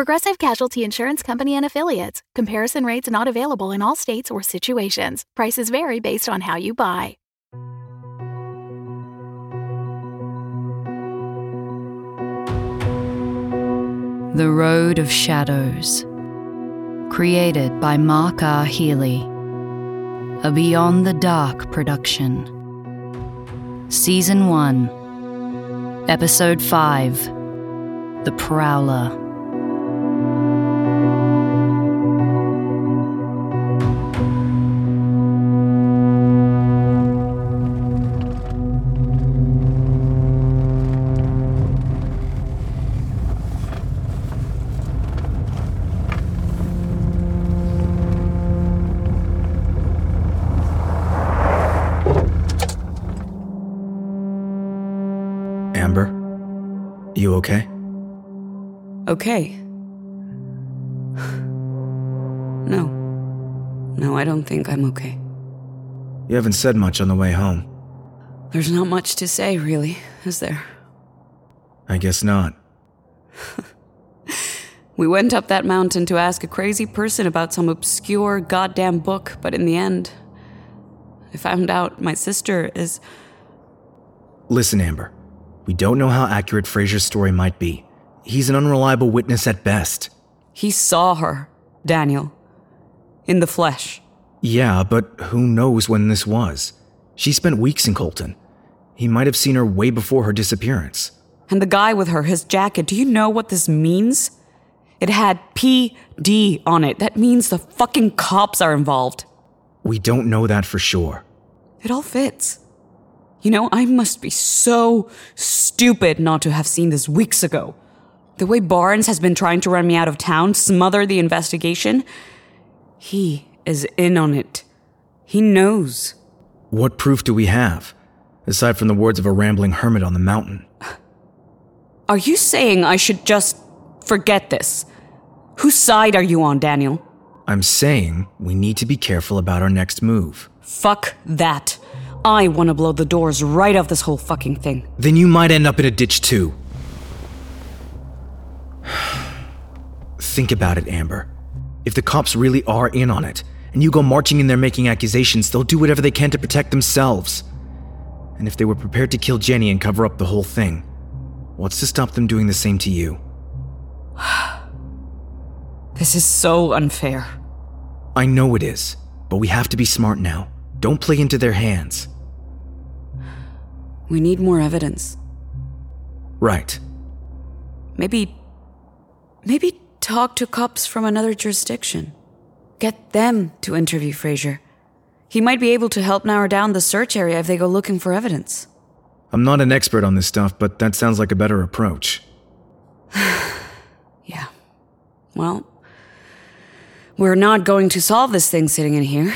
Progressive Casualty Insurance Company and Affiliates. Comparison rates not available in all states or situations. Prices vary based on how you buy. The Road of Shadows. Created by Mark R. Healy. A Beyond the Dark production. Season 1. Episode 5 The Prowler. You okay? Okay. No. No, I don't think I'm okay. You haven't said much on the way home. There's not much to say, really, is there? I guess not. We went up that mountain to ask a crazy person about some obscure goddamn book, but in the end, I found out my sister is. Listen, Amber. We don't know how accurate Fraser's story might be. He's an unreliable witness at best. He saw her, Daniel. In the flesh. Yeah, but who knows when this was? She spent weeks in Colton. He might have seen her way before her disappearance. And the guy with her, his jacket, do you know what this means? It had PD on it. That means the fucking cops are involved. We don't know that for sure. It all fits. You know, I must be so stupid not to have seen this weeks ago. The way Barnes has been trying to run me out of town, smother the investigation, he is in on it. He knows. What proof do we have? Aside from the words of a rambling hermit on the mountain. Are you saying I should just forget this? Whose side are you on, Daniel? I'm saying we need to be careful about our next move. Fuck that. I want to blow the doors right off this whole fucking thing. Then you might end up in a ditch too. Think about it, Amber. If the cops really are in on it, and you go marching in there making accusations, they'll do whatever they can to protect themselves. And if they were prepared to kill Jenny and cover up the whole thing, what's to stop them doing the same to you? This is so unfair. I know it is, but we have to be smart now. Don't play into their hands. We need more evidence. Right. Maybe. Maybe talk to cops from another jurisdiction. Get them to interview Fraser. He might be able to help narrow down the search area if they go looking for evidence. I'm not an expert on this stuff, but that sounds like a better approach. Yeah. Well, we're not going to solve this thing sitting in here.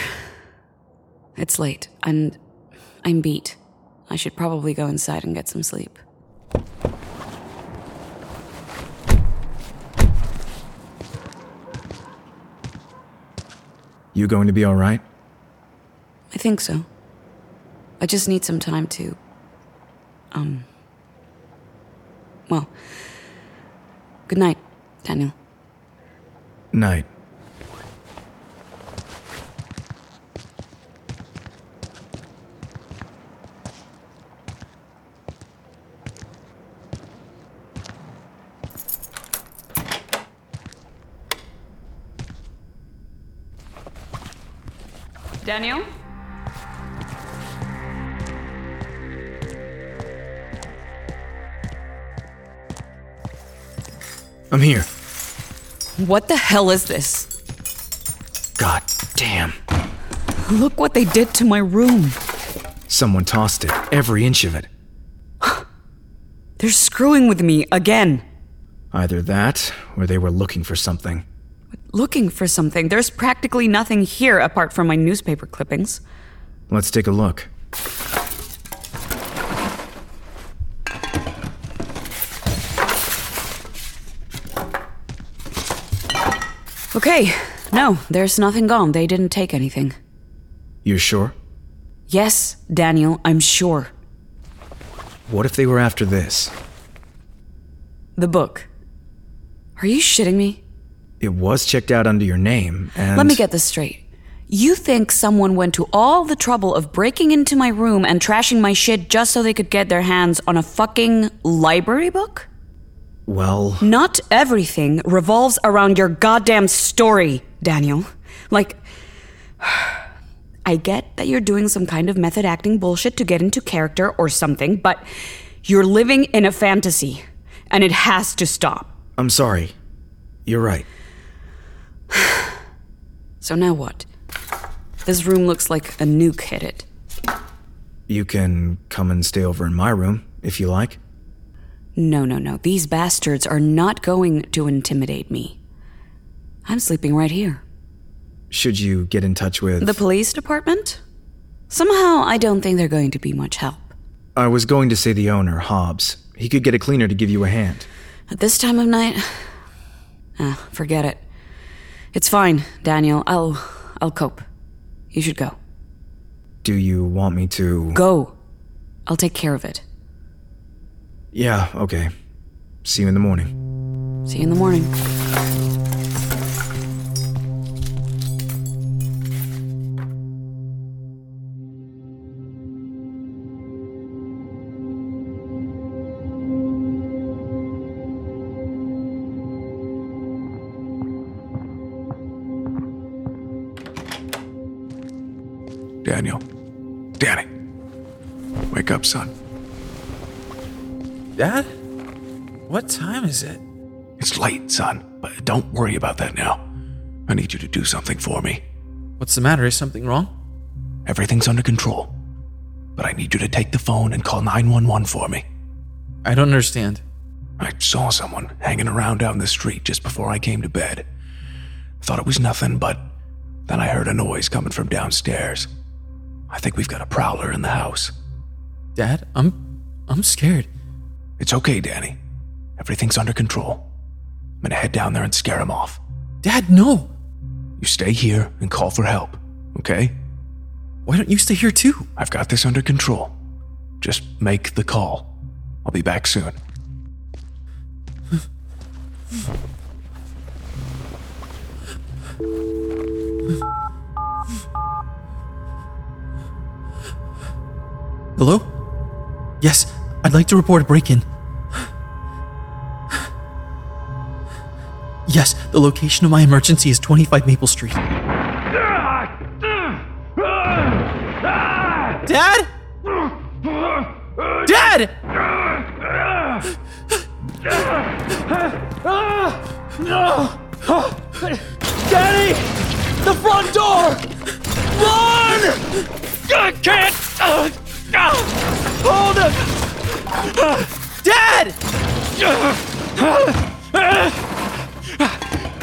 It's late, and I'm beat. I should probably go inside and get some sleep. You going to be alright? I think so. I just need some time to. Um. Well. Good night, Daniel. Night. Daniel? I'm here. What the hell is this? God damn. Look what they did to my room. Someone tossed it, every inch of it. They're screwing with me again. Either that, or they were looking for something. Looking for something. There's practically nothing here apart from my newspaper clippings. Let's take a look. Okay, no, there's nothing gone. They didn't take anything. You're sure? Yes, Daniel, I'm sure. What if they were after this? The book. Are you shitting me? It was checked out under your name, and. Let me get this straight. You think someone went to all the trouble of breaking into my room and trashing my shit just so they could get their hands on a fucking library book? Well, Not everything revolves around your goddamn story, Daniel. Like, I get that you're doing some kind of method acting bullshit to get into character or something, but you're living in a fantasy, and it has to stop. I'm sorry. You're right. So now what? This room looks like a nuke hit it. You can come and stay over in my room, if you like. No, no, no. These bastards are not going to intimidate me. I'm sleeping right here. Should you get in touch with. The police department? Somehow, I don't think they're going to be much help. I was going to say the owner, Hobbs. He could get a cleaner to give you a hand. At this time of night? Ah, forget it. It's fine, Daniel. I'll. I'll cope. You should go. Do you want me to. Go. I'll take care of it. Yeah, okay. See you in the morning. See you in the morning. Daniel. Danny. Wake up, son. Dad? What time is it? It's late, son, but don't worry about that now. I need you to do something for me. What's the matter? Is something wrong? Everything's under control. But I need you to take the phone and call 911 for me. I don't understand. I saw someone hanging around down the street just before I came to bed. Thought it was nothing, but then I heard a noise coming from downstairs. I think we've got a prowler in the house. Dad, I'm I'm scared. It's okay, Danny. Everything's under control. I'm gonna head down there and scare him off. Dad, no. You stay here and call for help, okay? Why don't you stay here too? I've got this under control. Just make the call. I'll be back soon. Hello? Yes, I'd like to report a break-in. Yes, the location of my emergency is 25 Maple Street. Dad? Dad! No! Daddy! The front door! Run! I can't! Uh, Hold him! Dad!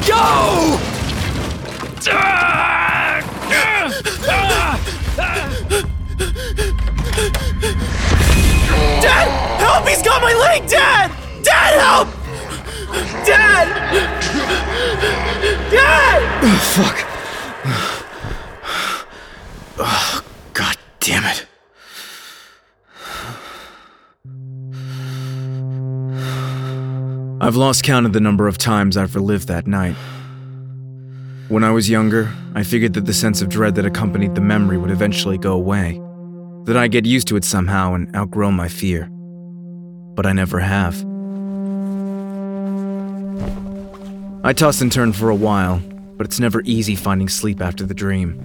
Go! Dad! Help! He's got my leg! Dad! Dad, help! Dad! Dad! Oh, fuck. I've lost count of the number of times I've relived that night. When I was younger, I figured that the sense of dread that accompanied the memory would eventually go away, that I'd get used to it somehow and outgrow my fear. But I never have. I toss and turn for a while, but it's never easy finding sleep after the dream.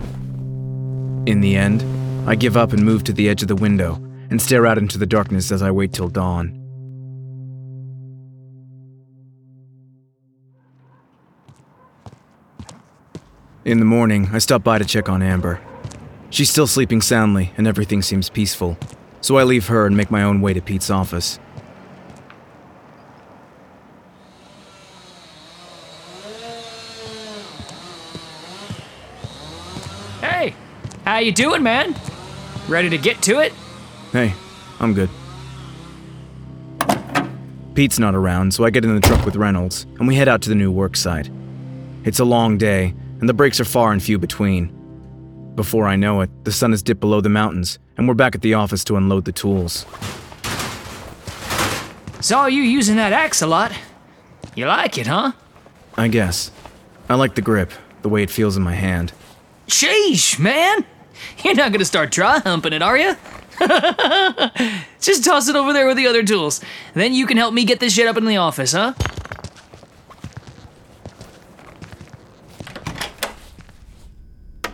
In the end, I give up and move to the edge of the window and stare out into the darkness as I wait till dawn. In the morning, I stop by to check on Amber. She's still sleeping soundly, and everything seems peaceful, so I leave her and make my own way to Pete's office. Hey, how you doing, man? Ready to get to it? Hey, I'm good. Pete's not around, so I get in the truck with Reynolds, and we head out to the new worksite. It's a long day, and the breaks are far and few between. Before I know it, the sun has dipped below the mountains, and we're back at the office to unload the tools. Saw you using that axe a lot. You like it, huh? I guess. I like the grip, the way it feels in my hand. Sheesh, man! You're not gonna start dry humping it, are you? Just toss it over there with the other tools. Then you can help me get this shit up in the office, huh?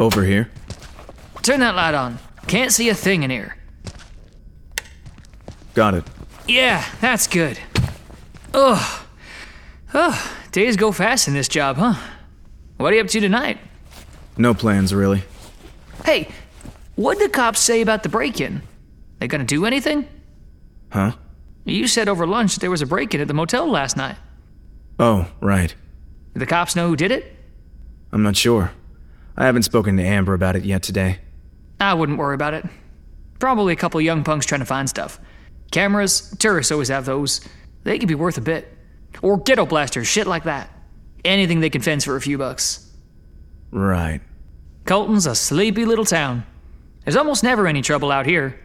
Over here? Turn that light on. Can't see a thing in here. Got it. Yeah, that's good. Ugh. Ugh. Days go fast in this job, huh? What are you up to tonight? No plans, really. Hey, what'd the cops say about the break in? They gonna do anything? Huh? You said over lunch that there was a break in at the motel last night. Oh, right. Do the cops know who did it? I'm not sure. I haven't spoken to Amber about it yet today. I wouldn't worry about it. Probably a couple young punks trying to find stuff. Cameras, tourists always have those. They could be worth a bit. Or ghetto blasters, shit like that. Anything they can fence for a few bucks. Right. Colton's a sleepy little town. There's almost never any trouble out here.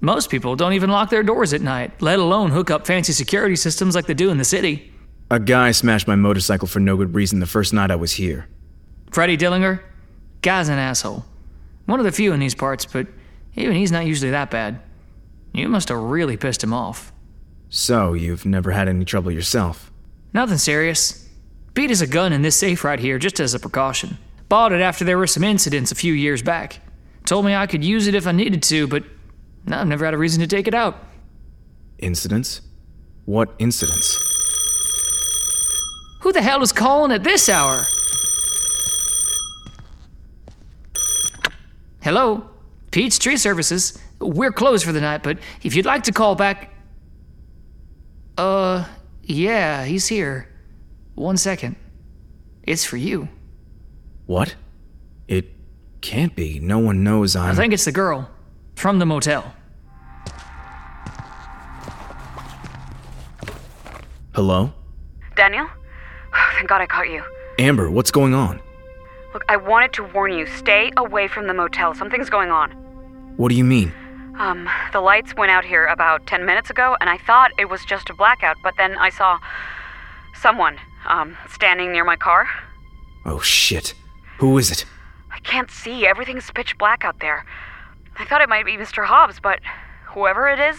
Most people don't even lock their doors at night, let alone hook up fancy security systems like they do in the city. A guy smashed my motorcycle for no good reason the first night I was here. Freddie Dillinger? Guy's an asshole. One of the few in these parts, but even he's not usually that bad. You must have really pissed him off. So, you've never had any trouble yourself? Nothing serious. Pete has a gun in this safe right here just as a precaution. Bought it after there were some incidents a few years back. Told me I could use it if I needed to, but I've never had a reason to take it out. Incidents? What incidents? Who the hell is calling at this hour? Hello? Pete's Tree Services. We're closed for the night, but if you'd like to call back. Uh, yeah, he's here. One second. It's for you. What? It can't be. No one knows I'm. I think it's the girl from the motel. Hello? Daniel? Thank God I caught you. Amber, what's going on? Look, I wanted to warn you. Stay away from the motel. Something's going on. What do you mean? Um, the lights went out here about 10 minutes ago, and I thought it was just a blackout, but then I saw someone, um, standing near my car. Oh shit. Who is it? I can't see. Everything's pitch black out there. I thought it might be Mr. Hobbs, but whoever it is,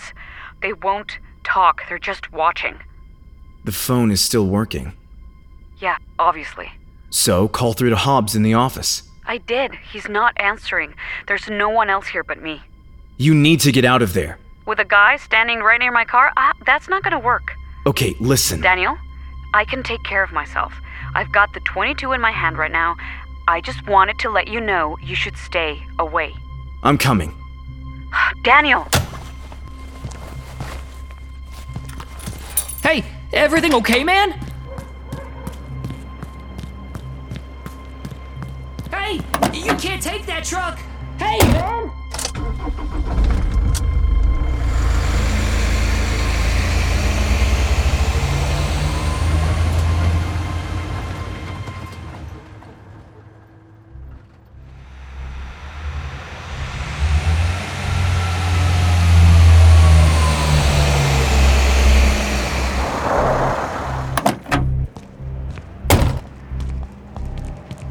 they won't talk. They're just watching. The phone is still working. Yeah, obviously. So, call through to Hobbs in the office. I did. He's not answering. There's no one else here but me. You need to get out of there. With a guy standing right near my car, ah, that's not gonna work. Okay, listen. Daniel, I can take care of myself. I've got the 22 in my hand right now. I just wanted to let you know you should stay away. I'm coming. Daniel! Hey, everything okay, man? You can't take that truck! Hey, man!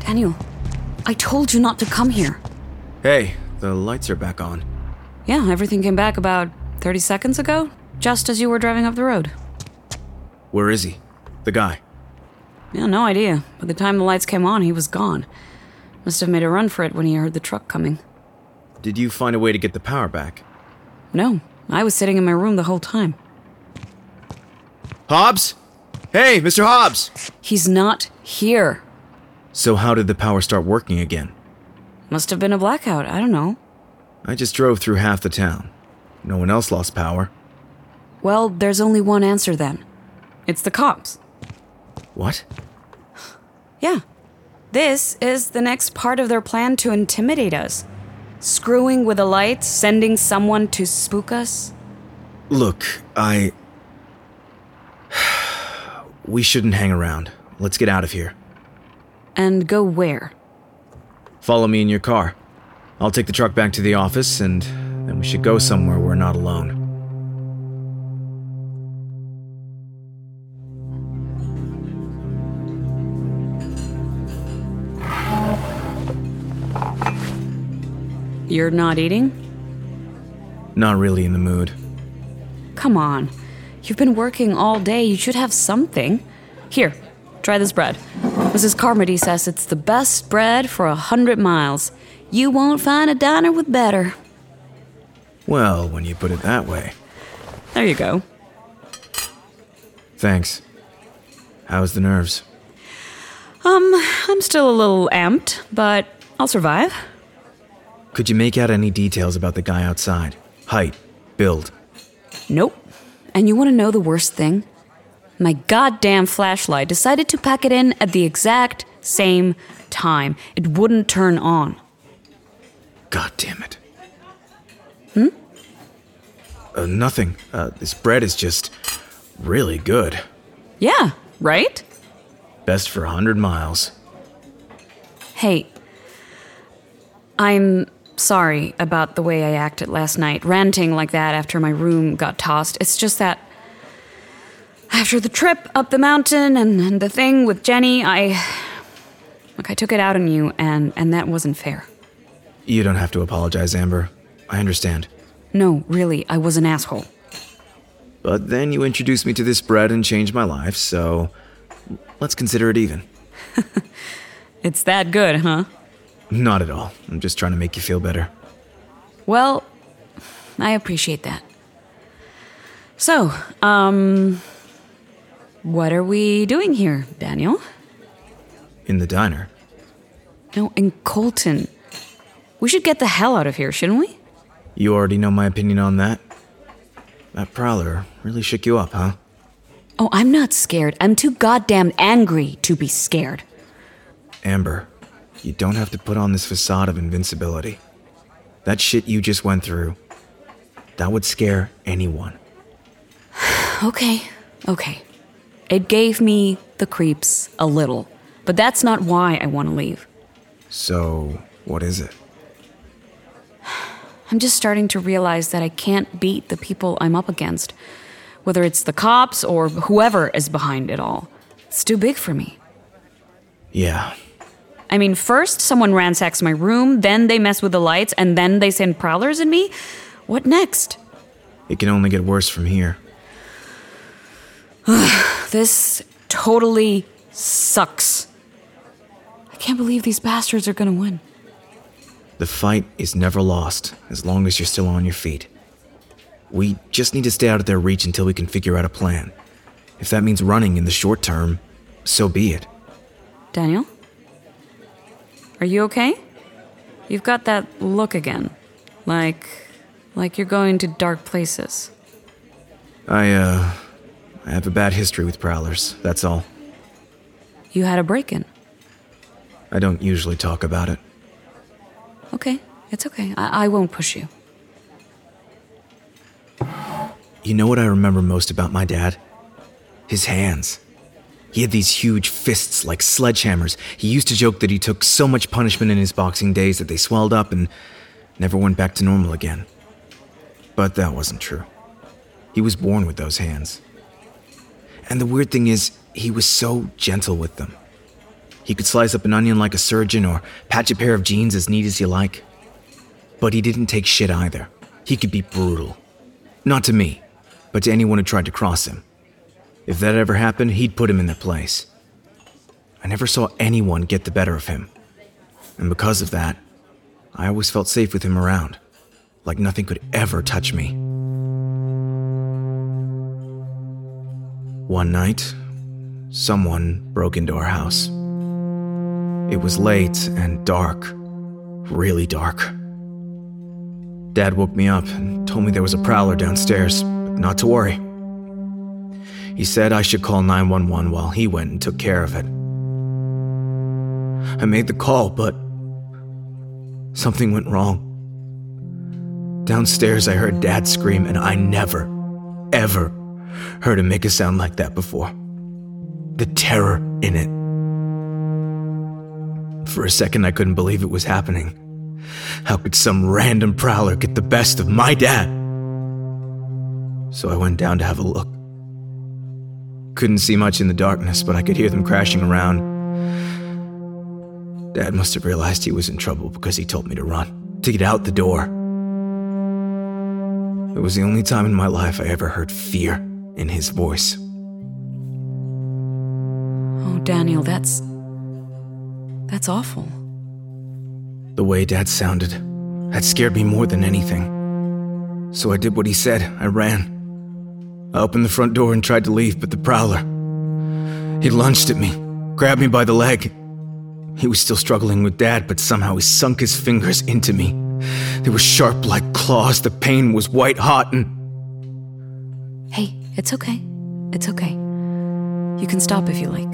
Daniel, I told you not to come here. Hey, the lights are back on. Yeah, everything came back about 30 seconds ago, just as you were driving up the road. Where is he? The guy. Yeah, no idea. By the time the lights came on, he was gone. Must have made a run for it when he heard the truck coming. Did you find a way to get the power back? No, I was sitting in my room the whole time. Hobbs? Hey, Mr. Hobbs! He's not here. So, how did the power start working again? Must have been a blackout. I don't know. I just drove through half the town. No one else lost power. Well, there's only one answer then. It's the cops. What? Yeah. This is the next part of their plan to intimidate us. Screwing with the lights, sending someone to spook us? Look, I. We shouldn't hang around. Let's get out of here. And go where? Follow me in your car. I'll take the truck back to the office, and then we should go somewhere we're not alone. You're not eating? Not really in the mood. Come on. You've been working all day. You should have something. Here, try this bread. Mrs. Carmody says it's the best bread for a hundred miles. You won't find a diner with better. Well, when you put it that way. There you go. Thanks. How's the nerves? Um, I'm still a little amped, but I'll survive. Could you make out any details about the guy outside? Height, build. Nope. And you want to know the worst thing? My goddamn flashlight decided to pack it in at the exact same time. It wouldn't turn on. God damn it. Hmm? Uh, nothing. Uh, this bread is just really good. Yeah, right? Best for a hundred miles. Hey, I'm sorry about the way I acted last night, ranting like that after my room got tossed. It's just that after the trip up the mountain and, and the thing with Jenny, I. Look, I took it out on you, and, and that wasn't fair. You don't have to apologize, Amber. I understand. No, really, I was an asshole. But then you introduced me to this bread and changed my life, so let's consider it even. It's that good, huh? Not at all. I'm just trying to make you feel better. Well, I appreciate that. So, um. What are we doing here, Daniel? In the diner. No, in Colton. We should get the hell out of here, shouldn't we? You already know my opinion on that? That prowler really shook you up, huh? Oh, I'm not scared. I'm too goddamn angry to be scared. Amber, you don't have to put on this facade of invincibility. That shit you just went through, that would scare anyone. Okay, okay. It gave me the creeps a little, but that's not why I want to leave. So, what is it? I'm just starting to realize that I can't beat the people I'm up against, whether it's the cops or whoever is behind it all. It's too big for me. Yeah, I mean, first someone ransacks my room, then they mess with the lights, and then they send prowlers at me? What next? it can only get worse from here. This totally sucks. I can't believe these bastards are gonna win. The fight is never lost as long as you're still on your feet. We just need to stay out of their reach until we can figure out a plan. If that means running in the short term, so be it. Daniel? Are you okay? You've got that look again. Like. like you're going to dark places. I, uh. I have a bad history with prowlers, that's all. You had a break in. I don't usually talk about it. Okay, it's okay. I, I won't push you. You know what I remember most about my dad? His hands. He had these huge fists like sledgehammers. He used to joke that he took so much punishment in his boxing days that they swelled up and never went back to normal again. But that wasn't true. He was born with those hands. And the weird thing is, he was so gentle with them. He could slice up an onion like a surgeon or patch a pair of jeans as neat as you like. But he didn't take shit either. He could be brutal. Not to me, but to anyone who tried to cross him. If that ever happened, he'd put him in their place. I never saw anyone get the better of him. And because of that, I always felt safe with him around, like nothing could ever touch me. One night, someone broke into our house. It was late and dark, really dark. Dad woke me up and told me there was a prowler downstairs, but not to worry. He said I should call 911 while he went and took care of it. I made the call, but something went wrong. Downstairs, I heard Dad scream, and I never, ever heard him make a sound like that before. The terror in it. For a second, I couldn't believe it was happening. How could some random prowler get the best of my dad? So I went down to have a look. Couldn't see much in the darkness, but I could hear them crashing around. Dad must have realized he was in trouble because he told me to run, to get out the door. It was the only time in my life I ever heard fear in his voice. Oh, Daniel, that's. That's awful. The way Dad sounded had scared me more than anything. So I did what he said. I ran. I opened the front door and tried to leave, but the prowler. He lunged at me, grabbed me by the leg. He was still struggling with Dad, but somehow he sunk his fingers into me. They were sharp like claws. The pain was white hot and. Hey, it's okay. It's okay. You can stop if you like.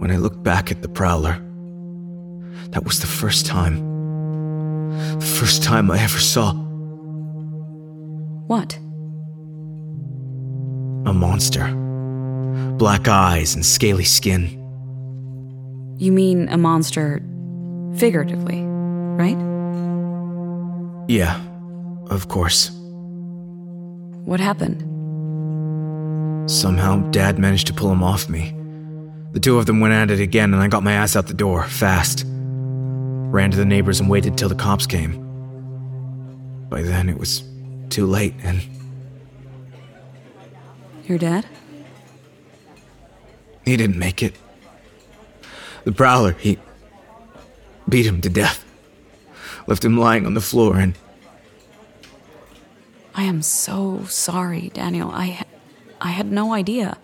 When I looked back at the prowler, that was the first time. The first time I ever saw What? a monster. Black eyes and scaly skin. You mean a monster figuratively, right? Yeah, of course. What happened? Somehow, Dad managed to pull him off me. The two of them went at it again, and I got my ass out the door, fast. Ran to the neighbors and waited till the cops came. By then, it was too late, and Your dad? he didn't make it. The prowler, he beat him to death. Left him lying on the floor, and I am so sorry, Daniel. I I had no idea.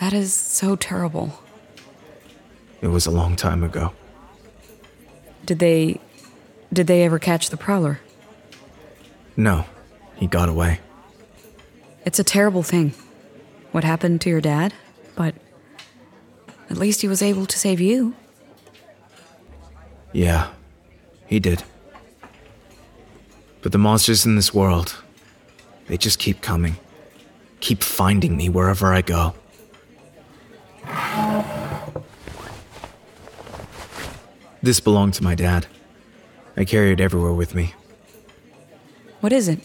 That is so terrible. it was a long time ago. Did they did they ever catch the prowler? No, he got away. It's a terrible thing. What happened to your dad? But at least he was able to save you. Yeah, he did. But the monsters in this world, they just keep coming. Keep finding me wherever I go. This belonged to my dad. I carry it everywhere with me. What is it?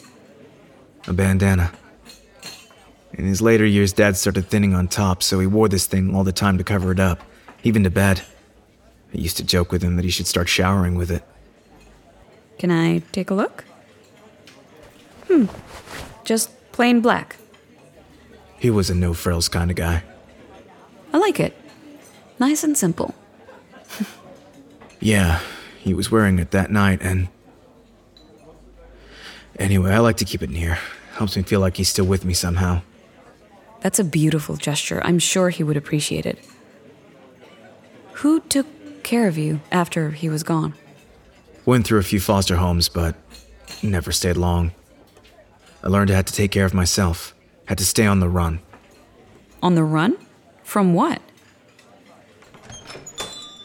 A bandana. In his later years, Dad started thinning on top, so he wore this thing all the time to cover it up, even to bed. I used to joke with him that he should start showering with it. Can I take a look? Hmm. Just plain black. He was a no frills kind of guy. I like it. Nice and simple. Yeah, he was wearing it that night, and. Anyway, I like to keep it near. Helps me feel like he's still with me somehow. That's a beautiful gesture. I'm sure he would appreciate it. Who took care of you after he was gone? Went through a few foster homes, but never stayed long. I learned I had to take care of myself, had to stay on the run. On the run? From what?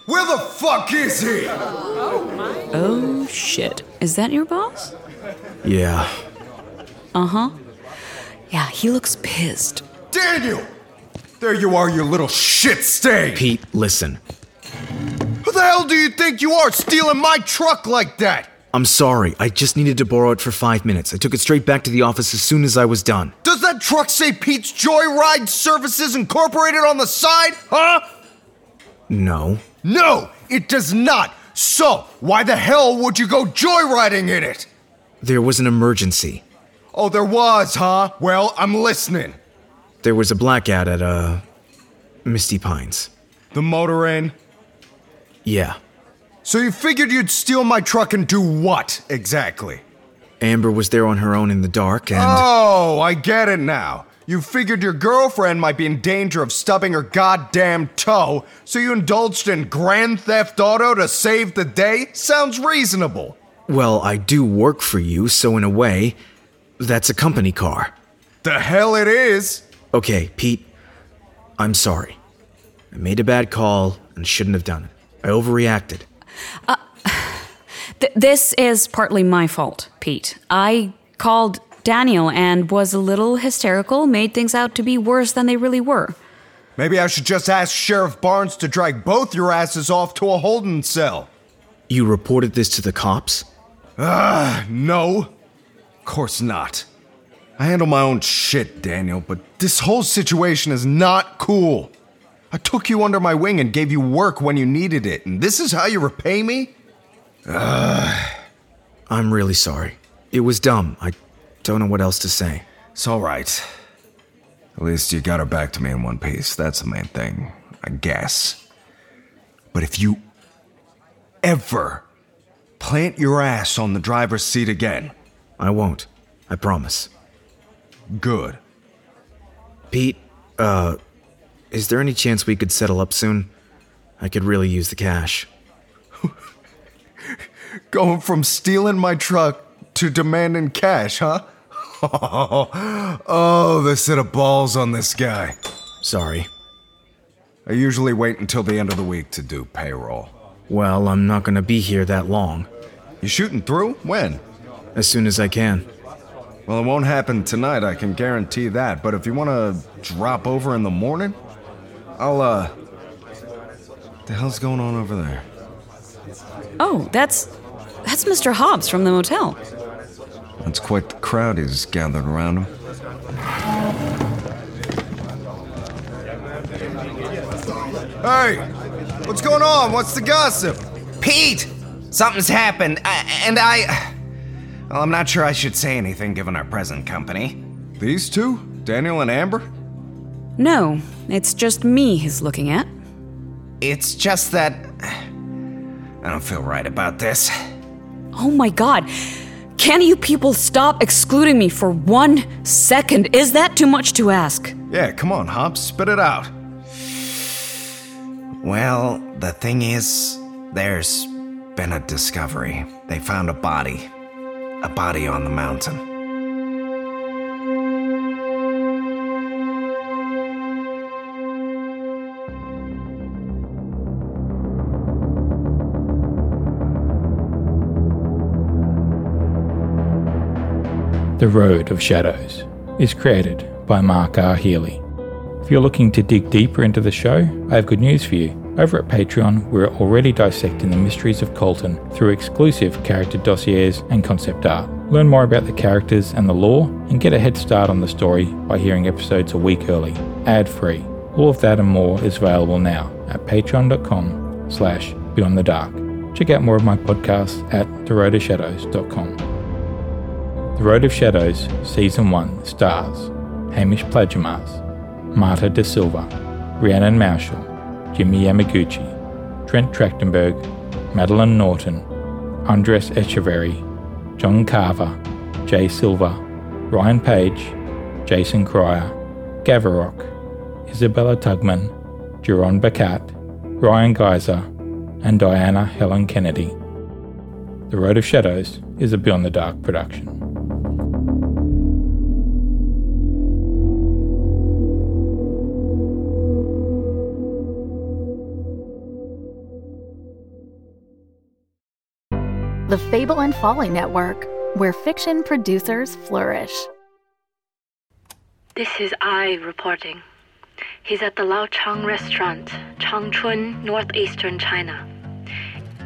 Where the fuck is he? Oh shit. Is that your boss? Yeah, Uh huh. Yeah, he looks pissed. Daniel! There you are, you little shit stain! Pete, listen. Who the hell do you think you are stealing my truck like that? I'm sorry, I just needed to borrow it for five minutes. I took it straight back to the office as soon as I was done. Does that truck say Pete's Joyride Services Incorporated on the side? Huh? No. No, it does not. So, why the hell would you go joyriding in it? There was an emergency. Oh, there was, huh? Well, I'm listening. There was a blackout at, uh. Misty Pines. The motor inn. Yeah. So you figured you'd steal my truck and do what exactly? Amber was there on her own in the dark, and. Oh, I get it now. You figured your girlfriend might be in danger of stubbing her goddamn toe, so you indulged in Grand Theft Auto to save the day? Sounds reasonable. Well, I do work for you, so in a way, that's a company car. The hell it is! Okay, Pete, I'm sorry. I made a bad call and shouldn't have done it. I overreacted. Th- this is partly my fault, Pete. I called Daniel and was a little hysterical, made things out to be worse than they really were. Maybe I should just ask Sheriff Barnes to drag both your asses off to a holding cell. You reported this to the cops? Ah, no. Of course not. I handle my own shit, Daniel, but this whole situation is not cool. I took you under my wing and gave you work when you needed it, and this is how you repay me? I'm really sorry. It was dumb. I don't know what else to say. It's alright. At least you got her back to me in one piece. That's the main thing, I guess. But if you ever plant your ass on the driver's seat again, I won't. I promise. good. Pete, uh, is there any chance we could settle up soon? I could really use the cash. Going from stealing my truck to demanding cash, huh? oh, the set of balls on this guy. Sorry. I usually wait until the end of the week to do payroll. Well, I'm not gonna be here that long. You shooting through? When? As soon as I can. Well, it won't happen tonight, I can guarantee that. But if you want to drop over in the morning, I'll, uh. The hell's going on over there? Oh, that's. That's Mr. Hobbs from the motel. That's quite the crowd he's gathered around him. Hey! What's going on? What's the gossip? Pete! Something's happened, I, and I. Well, I'm not sure I should say anything given our present company. These two? Daniel and Amber? No, it's just me he's looking at. It's just that. I don't feel right about this. Oh my god. Can you people stop excluding me for one second? Is that too much to ask? Yeah, come on, Hobbs, spit it out. Well, the thing is, there's been a discovery. They found a body. A body on the mountain. The Road of Shadows is created by Mark R. Healy. If you're looking to dig deeper into the show, I have good news for you. Over at Patreon, we're already dissecting the mysteries of Colton through exclusive character dossiers and concept art. Learn more about the characters and the lore, and get a head start on the story by hearing episodes a week early, ad-free. All of that and more is available now at patreon.com slash beyond the dark. Check out more of my podcasts at theroadofshadows.com. The Road of Shadows Season 1 stars Hamish Plaggemars, Marta da Silva, Rhiannon Moushall, Jimmie Yamaguchi, Trent Trachtenberg, Madeleine Norton, Andres Echeverry, Jon Kava, Jay Silver, Ryan Paige, Jason Cryer, Gavaroc, Isabella Tugman, Jerron Bacat, Ryan Gaiser, and Diana Helen Kennedy. The Road of Shadows is a Beyond the Dark production. The Fable and Folly Network, where fiction producers flourish. This is I reporting. He's at the Lao Chang restaurant, Changchun, northeastern China.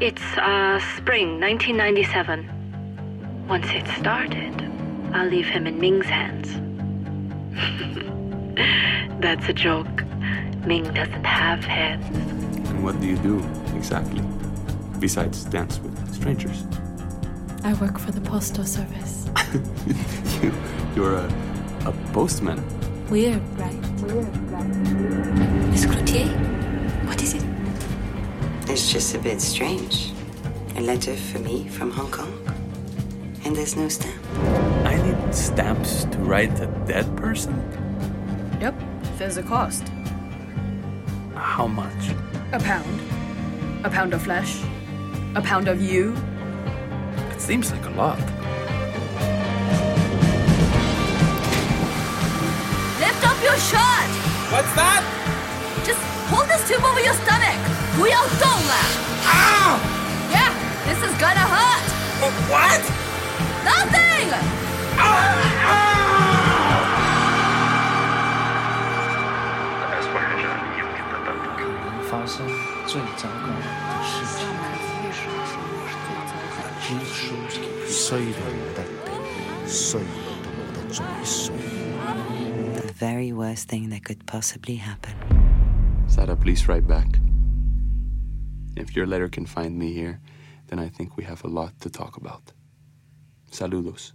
It's uh, spring 1997. Once it's started, I'll leave him in Ming's hands. That's a joke. Ming doesn't have hands. And what do you do exactly? Besides dance with strangers? I work for the postal service. you, you're a, a postman. Weird, right? Weird, right? Miss Cloutier, what is it? It's just a bit strange. A letter for me from Hong Kong. And there's no stamp. I need stamps to write a dead person? Yep, there's a cost. How much? A pound. A pound of flesh A pound of you. It seems like a lot. Lift up your shirt! What's that? Just hold this tube over your stomach! 不要动了! Ow! Yeah, this is gonna hurt! What? Nothing! 发生最糟糕 衰到冇得顶，衰到冇得再衰。 The very worst thing that could possibly happen. Sada, please write back. If your letter can find me here, then I think we have a lot to talk about. Saludos.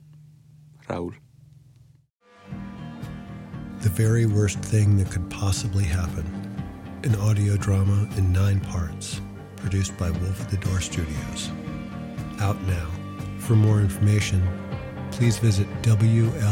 Raúl. The very worst thing that could possibly happen. An audio drama in nine parts, produced by Wolf at the Door Studios. Out now. For more information, please visit WLFDR.com.